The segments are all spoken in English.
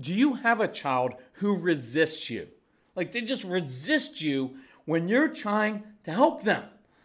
Do you have a child who resists you? Like they just resist you when you're trying to help them.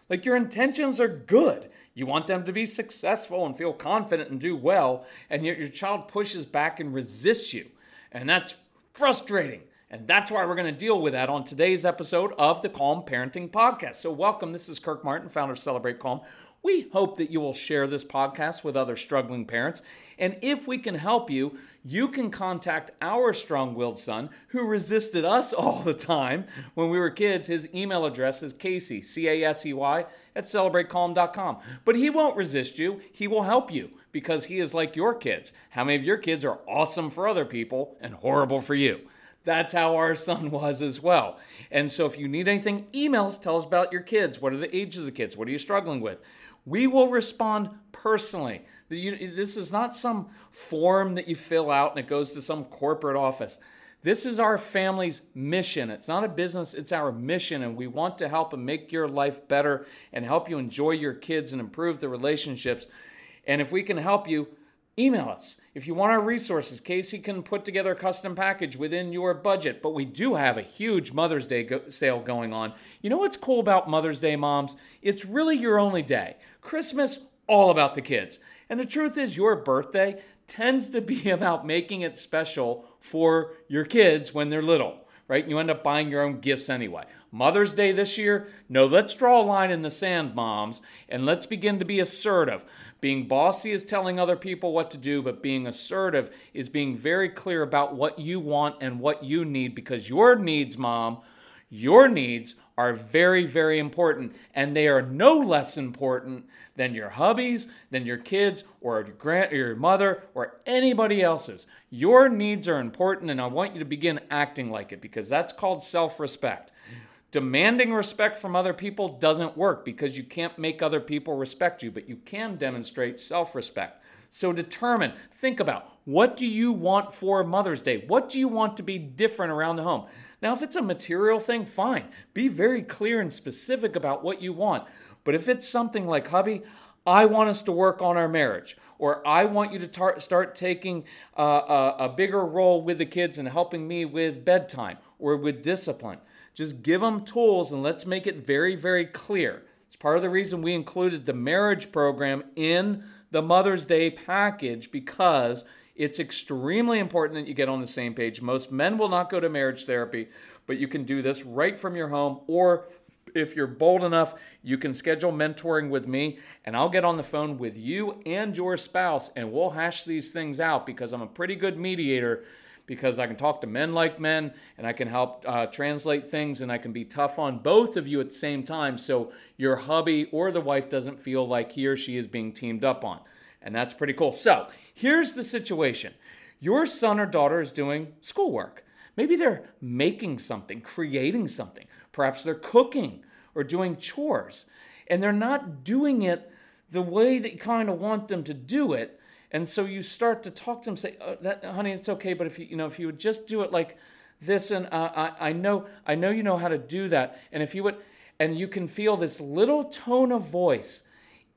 Like your intentions are good. You want them to be successful and feel confident and do well, and yet your child pushes back and resists you. And that's frustrating. And that's why we're going to deal with that on today's episode of the Calm Parenting Podcast. So, welcome. This is Kirk Martin, founder of Celebrate Calm. We hope that you will share this podcast with other struggling parents. And if we can help you, you can contact our strong willed son who resisted us all the time when we were kids. His email address is Casey, C A S E Y, at celebratecalm.com. But he won't resist you, he will help you because he is like your kids. How many of your kids are awesome for other people and horrible for you? That's how our son was as well. And so if you need anything, emails, tell us about your kids. What are the ages of the kids? What are you struggling with? We will respond personally. This is not some form that you fill out and it goes to some corporate office. This is our family's mission. It's not a business, it's our mission. And we want to help and make your life better and help you enjoy your kids and improve the relationships. And if we can help you, email us. If you want our resources, Casey can put together a custom package within your budget. But we do have a huge Mother's Day go- sale going on. You know what's cool about Mother's Day, moms? It's really your only day. Christmas, all about the kids. And the truth is, your birthday tends to be about making it special for your kids when they're little, right? You end up buying your own gifts anyway. Mother's Day this year, no, let's draw a line in the sand, moms, and let's begin to be assertive. Being bossy is telling other people what to do, but being assertive is being very clear about what you want and what you need because your needs, mom, your needs are very, very important, and they are no less important than your hubby's, than your kids, or your, grand, or your mother, or anybody else's. Your needs are important, and I want you to begin acting like it because that's called self respect. Demanding respect from other people doesn't work because you can't make other people respect you, but you can demonstrate self respect. So determine, think about what do you want for Mother's Day? What do you want to be different around the home? Now, if it's a material thing, fine. Be very clear and specific about what you want. But if it's something like, hubby, I want us to work on our marriage, or I want you to tar- start taking uh, a, a bigger role with the kids and helping me with bedtime or with discipline, just give them tools and let's make it very, very clear. It's part of the reason we included the marriage program in the Mother's Day package because it's extremely important that you get on the same page. Most men will not go to marriage therapy, but you can do this right from your home or if you're bold enough, you can schedule mentoring with me and I'll get on the phone with you and your spouse and we'll hash these things out because I'm a pretty good mediator because I can talk to men like men and I can help uh, translate things and I can be tough on both of you at the same time so your hubby or the wife doesn't feel like he or she is being teamed up on. And that's pretty cool. So here's the situation your son or daughter is doing schoolwork. Maybe they're making something, creating something. Perhaps they're cooking or doing chores, and they're not doing it the way that you kind of want them to do it. And so you start to talk to them, say, oh, that, "Honey, it's okay, but if you, you know, if you would just do it like this, and uh, I, I know, I know you know how to do that, and if you would, and you can feel this little tone of voice.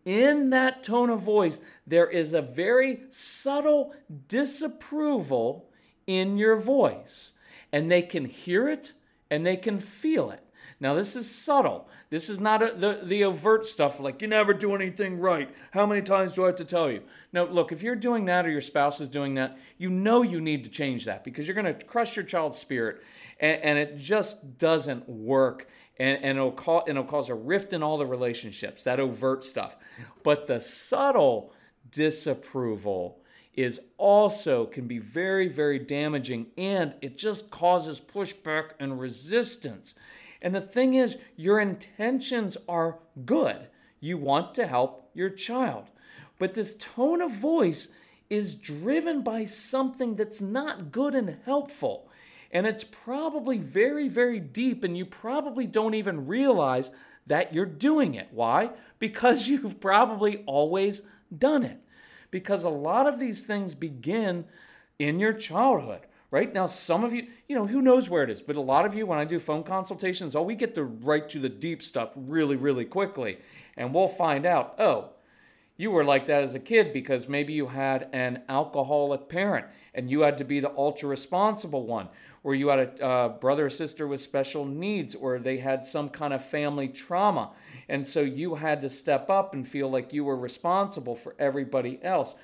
In that tone of voice, there is a very subtle disapproval in your voice, and they can hear it and they can feel it. Now, this is subtle. This is not a, the, the overt stuff like, you never do anything right. How many times do I have to tell you? No, look, if you're doing that or your spouse is doing that, you know you need to change that because you're going to crush your child's spirit and, and it just doesn't work. And, and, it'll cause, and it'll cause a rift in all the relationships, that overt stuff. But the subtle disapproval is also can be very, very damaging and it just causes pushback and resistance. And the thing is, your intentions are good. You want to help your child. But this tone of voice is driven by something that's not good and helpful. And it's probably very, very deep, and you probably don't even realize that you're doing it. Why? Because you've probably always done it. Because a lot of these things begin in your childhood right now some of you you know who knows where it is but a lot of you when i do phone consultations oh we get to right to the deep stuff really really quickly and we'll find out oh you were like that as a kid because maybe you had an alcoholic parent and you had to be the ultra responsible one or you had a uh, brother or sister with special needs or they had some kind of family trauma and so you had to step up and feel like you were responsible for everybody else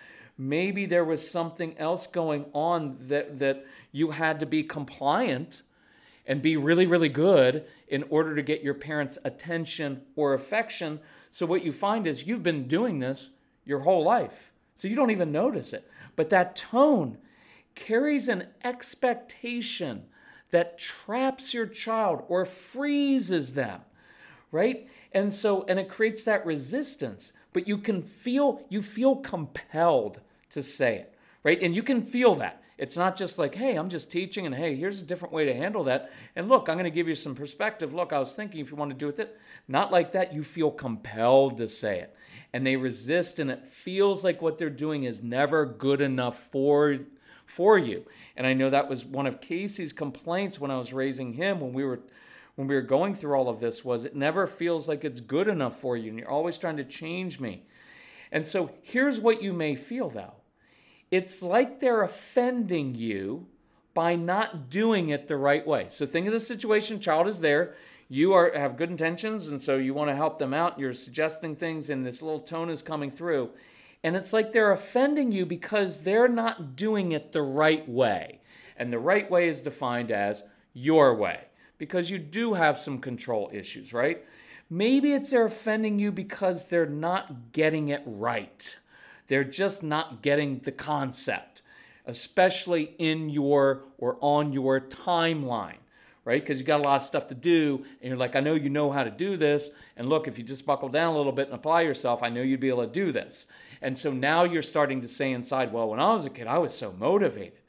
maybe there was something else going on that that you had to be compliant and be really really good in order to get your parents attention or affection. So what you find is you've been doing this your whole life so you don't even notice it. But that tone carries an expectation that traps your child or freezes them right? And so and it creates that resistance but you can feel you feel compelled to say it right? And you can feel that. It's not just like hey i'm just teaching and hey here's a different way to handle that. And look i'm going to give you some perspective. Look i was thinking if you want to do it not like that you feel compelled to say it. And they resist and it feels like what they're doing is never good enough for for you. And i know that was one of casey's complaints when i was raising him when we were when we were going through all of this was it never feels like it's good enough for you and you're always trying to change me. And so here's what you may feel though. It's like they're offending you by not doing it the right way. So think of the situation, child is there, you are have good intentions and so you want to help them out, you're suggesting things and this little tone is coming through. And it's like they're offending you because they're not doing it the right way. And the right way is defined as your way because you do have some control issues, right? Maybe it's they're offending you because they're not getting it right. They're just not getting the concept, especially in your or on your timeline, right? Because you got a lot of stuff to do, and you're like, I know you know how to do this. And look, if you just buckle down a little bit and apply yourself, I know you'd be able to do this. And so now you're starting to say inside, well, when I was a kid, I was so motivated.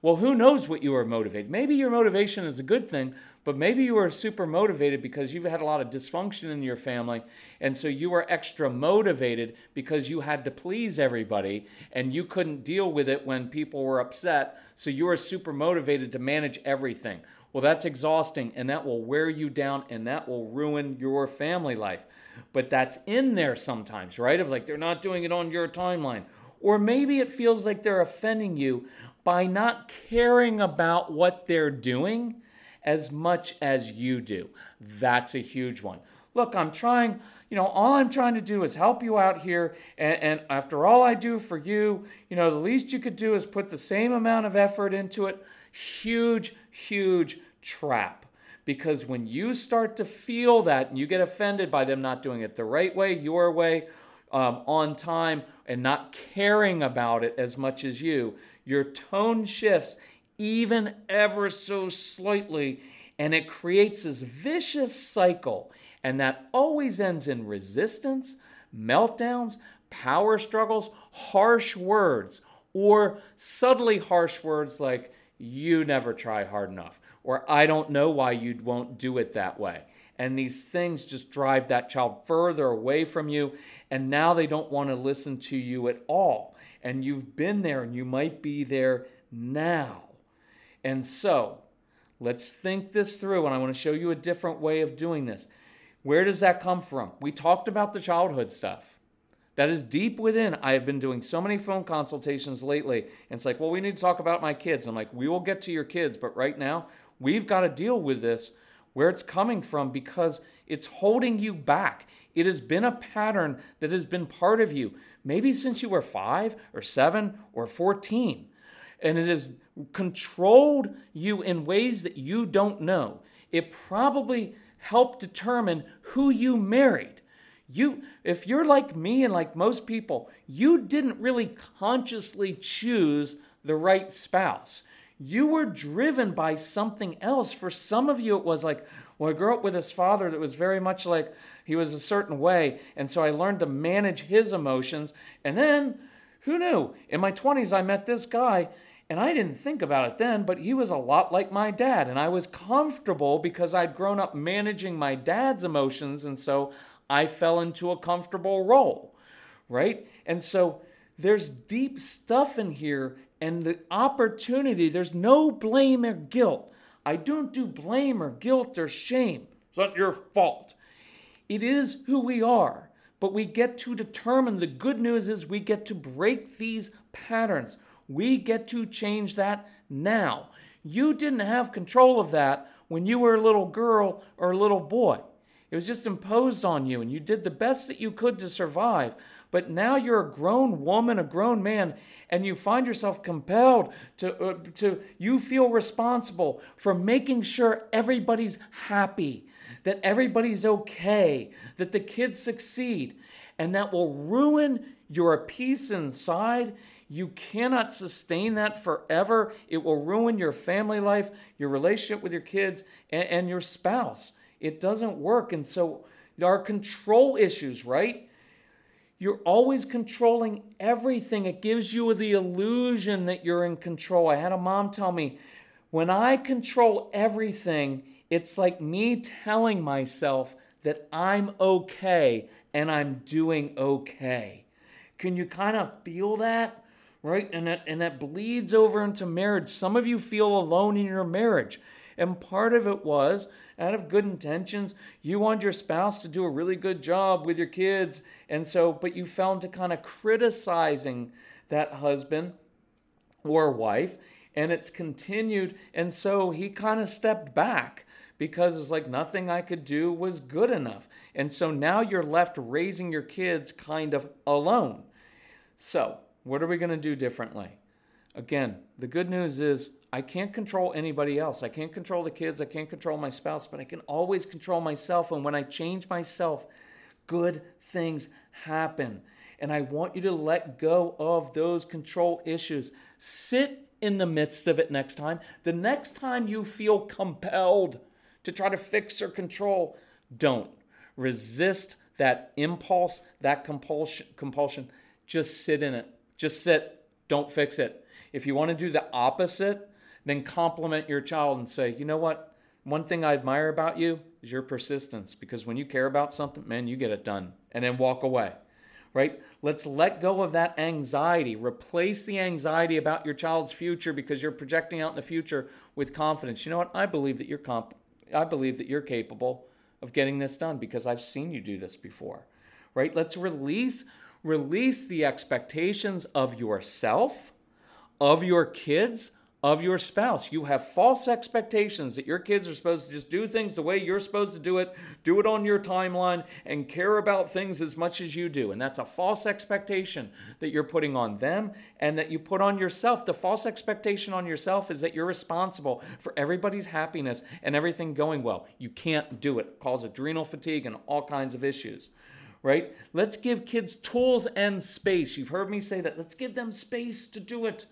Well, who knows what you are motivated? Maybe your motivation is a good thing, but maybe you are super motivated because you've had a lot of dysfunction in your family. And so you were extra motivated because you had to please everybody and you couldn't deal with it when people were upset. So you were super motivated to manage everything. Well, that's exhausting and that will wear you down and that will ruin your family life. But that's in there sometimes, right? Of like they're not doing it on your timeline. Or maybe it feels like they're offending you by not caring about what they're doing as much as you do. That's a huge one. Look, I'm trying, you know, all I'm trying to do is help you out here. And, and, after all I do for you, you know, the least you could do is put the same amount of effort into it. Huge, huge trap. Because when you start to feel that and you get offended by them not doing it the right way, your way, um, on time, and not caring about it as much as you, your tone shifts even ever so slightly, and it creates this vicious cycle. And that always ends in resistance, meltdowns, power struggles, harsh words, or subtly harsh words like, you never try hard enough, or I don't know why you won't do it that way. And these things just drive that child further away from you, and now they don't want to listen to you at all. And you've been there, and you might be there now. And so, let's think this through, and I want to show you a different way of doing this. Where does that come from? We talked about the childhood stuff. That is deep within. I have been doing so many phone consultations lately. And it's like, well, we need to talk about my kids. I'm like, we will get to your kids, but right now, we've got to deal with this where it's coming from because it's holding you back. It has been a pattern that has been part of you, maybe since you were five or seven or 14. And it has controlled you in ways that you don't know. It probably helped determine who you married. You, if you're like me and like most people, you didn't really consciously choose the right spouse. You were driven by something else. For some of you, it was like, well, I grew up with this father that was very much like he was a certain way. And so I learned to manage his emotions. And then, who knew? In my 20s, I met this guy and I didn't think about it then, but he was a lot like my dad. And I was comfortable because I'd grown up managing my dad's emotions. And so I fell into a comfortable role, right? And so there's deep stuff in here and the opportunity, there's no blame or guilt. I don't do blame or guilt or shame. It's not your fault. It is who we are, but we get to determine the good news is we get to break these patterns. We get to change that now. You didn't have control of that when you were a little girl or a little boy. It was just imposed on you, and you did the best that you could to survive. But now you're a grown woman, a grown man, and you find yourself compelled to, uh, to you feel responsible for making sure everybody's happy, that everybody's okay, that the kids succeed. And that will ruin your peace inside you cannot sustain that forever. It will ruin your family life, your relationship with your kids, and, and your spouse. It doesn't work. And so there are control issues, right? You're always controlling everything. It gives you the illusion that you're in control. I had a mom tell me, when I control everything, it's like me telling myself that I'm okay and I'm doing okay. Can you kind of feel that? right? And that, and that bleeds over into marriage. Some of you feel alone in your marriage. And part of it was out of good intentions. You want your spouse to do a really good job with your kids. And so, but you fell into kind of criticizing that husband or wife. And it's continued. And so he kind of stepped back because it's like nothing I could do was good enough. And so now you're left raising your kids kind of alone. So, what are we going to do differently? Again, the good news is I can't control anybody else. I can't control the kids. I can't control my spouse, but I can always control myself. And when I change myself, good things happen. And I want you to let go of those control issues. Sit in the midst of it next time. The next time you feel compelled to try to fix or control, don't. Resist that impulse, that compulsion, compulsion. Just sit in it. Just sit, don't fix it. If you want to do the opposite, then compliment your child and say, you know what? One thing I admire about you is your persistence because when you care about something, man, you get it done and then walk away, right? Let's let go of that anxiety. Replace the anxiety about your child's future because you're projecting out in the future with confidence. You know what? I believe that you're comp- I believe that you're capable of getting this done because I've seen you do this before, right? Let's release Release the expectations of yourself, of your kids, of your spouse. You have false expectations that your kids are supposed to just do things the way you're supposed to do it, do it on your timeline, and care about things as much as you do. And that's a false expectation that you're putting on them and that you put on yourself. The false expectation on yourself is that you're responsible for everybody's happiness and everything going well. You can't do it. It causes adrenal fatigue and all kinds of issues right? Let's give kids tools and space. You've heard me say that. Let's give them space to do it.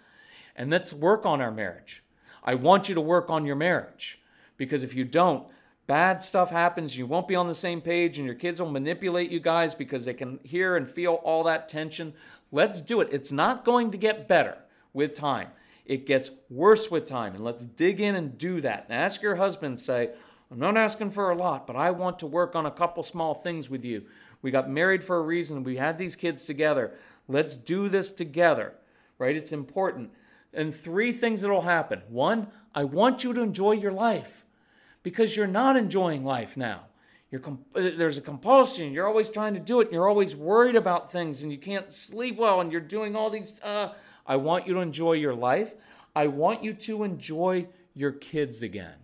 And let's work on our marriage. I want you to work on your marriage because if you don't, bad stuff happens. You won't be on the same page, and your kids will manipulate you guys because they can hear and feel all that tension. Let's do it. It's not going to get better with time, it gets worse with time. And let's dig in and do that. And ask your husband, say, I'm not asking for a lot, but I want to work on a couple small things with you we got married for a reason. We had these kids together. Let's do this together, right? It's important. And three things that'll happen. One, I want you to enjoy your life because you're not enjoying life now. Comp- uh, there's a compulsion. You're always trying to do it. And you're always worried about things and you can't sleep well and you're doing all these. Uh, I want you to enjoy your life. I want you to enjoy your kids again.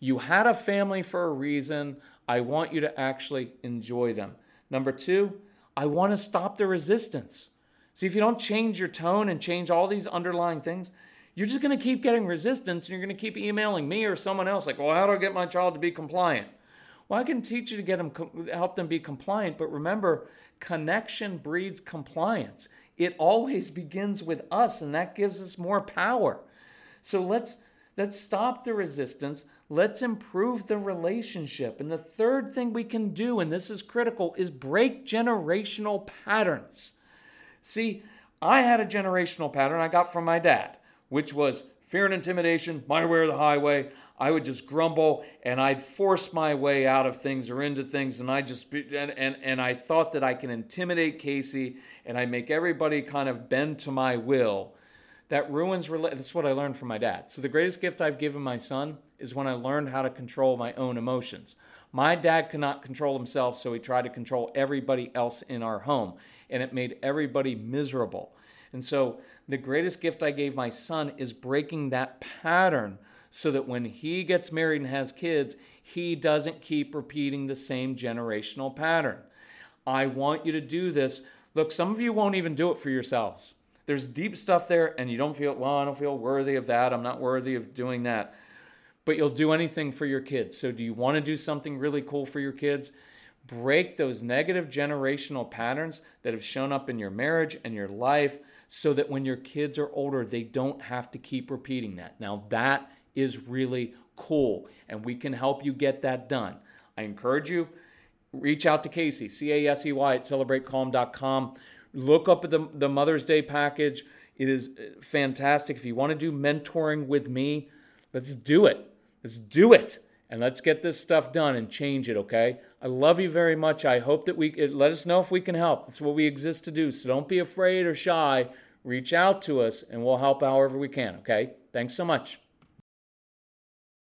You had a family for a reason. I want you to actually enjoy them. Number two, I want to stop the resistance. See, if you don't change your tone and change all these underlying things, you're just going to keep getting resistance and you're going to keep emailing me or someone else like, well, how do I get my child to be compliant? Well, I can teach you to get them, help them be compliant, but remember, connection breeds compliance. It always begins with us, and that gives us more power. So let's let's stop the resistance. Let's improve the relationship. And the third thing we can do, and this is critical, is break generational patterns. See, I had a generational pattern I got from my dad, which was fear and intimidation, my way or the highway. I would just grumble and I'd force my way out of things or into things. And I just, and, and, and I thought that I can intimidate Casey and I make everybody kind of bend to my will. That ruins, that's what I learned from my dad. So the greatest gift I've given my son is when I learned how to control my own emotions. My dad could not control himself, so he tried to control everybody else in our home. And it made everybody miserable. And so the greatest gift I gave my son is breaking that pattern so that when he gets married and has kids, he doesn't keep repeating the same generational pattern. I want you to do this. Look, some of you won't even do it for yourselves. There's deep stuff there, and you don't feel, well, I don't feel worthy of that. I'm not worthy of doing that. But you'll do anything for your kids. So, do you want to do something really cool for your kids? Break those negative generational patterns that have shown up in your marriage and your life so that when your kids are older, they don't have to keep repeating that. Now, that is really cool, and we can help you get that done. I encourage you, reach out to Casey, C A S E Y, at celebratecalm.com. Look up the, the Mother's Day package. It is uh, fantastic. If you want to do mentoring with me, let's do it. Let's do it. And let's get this stuff done and change it, okay? I love you very much. I hope that we let us know if we can help. That's what we exist to do. So don't be afraid or shy. Reach out to us and we'll help however we can, okay? Thanks so much.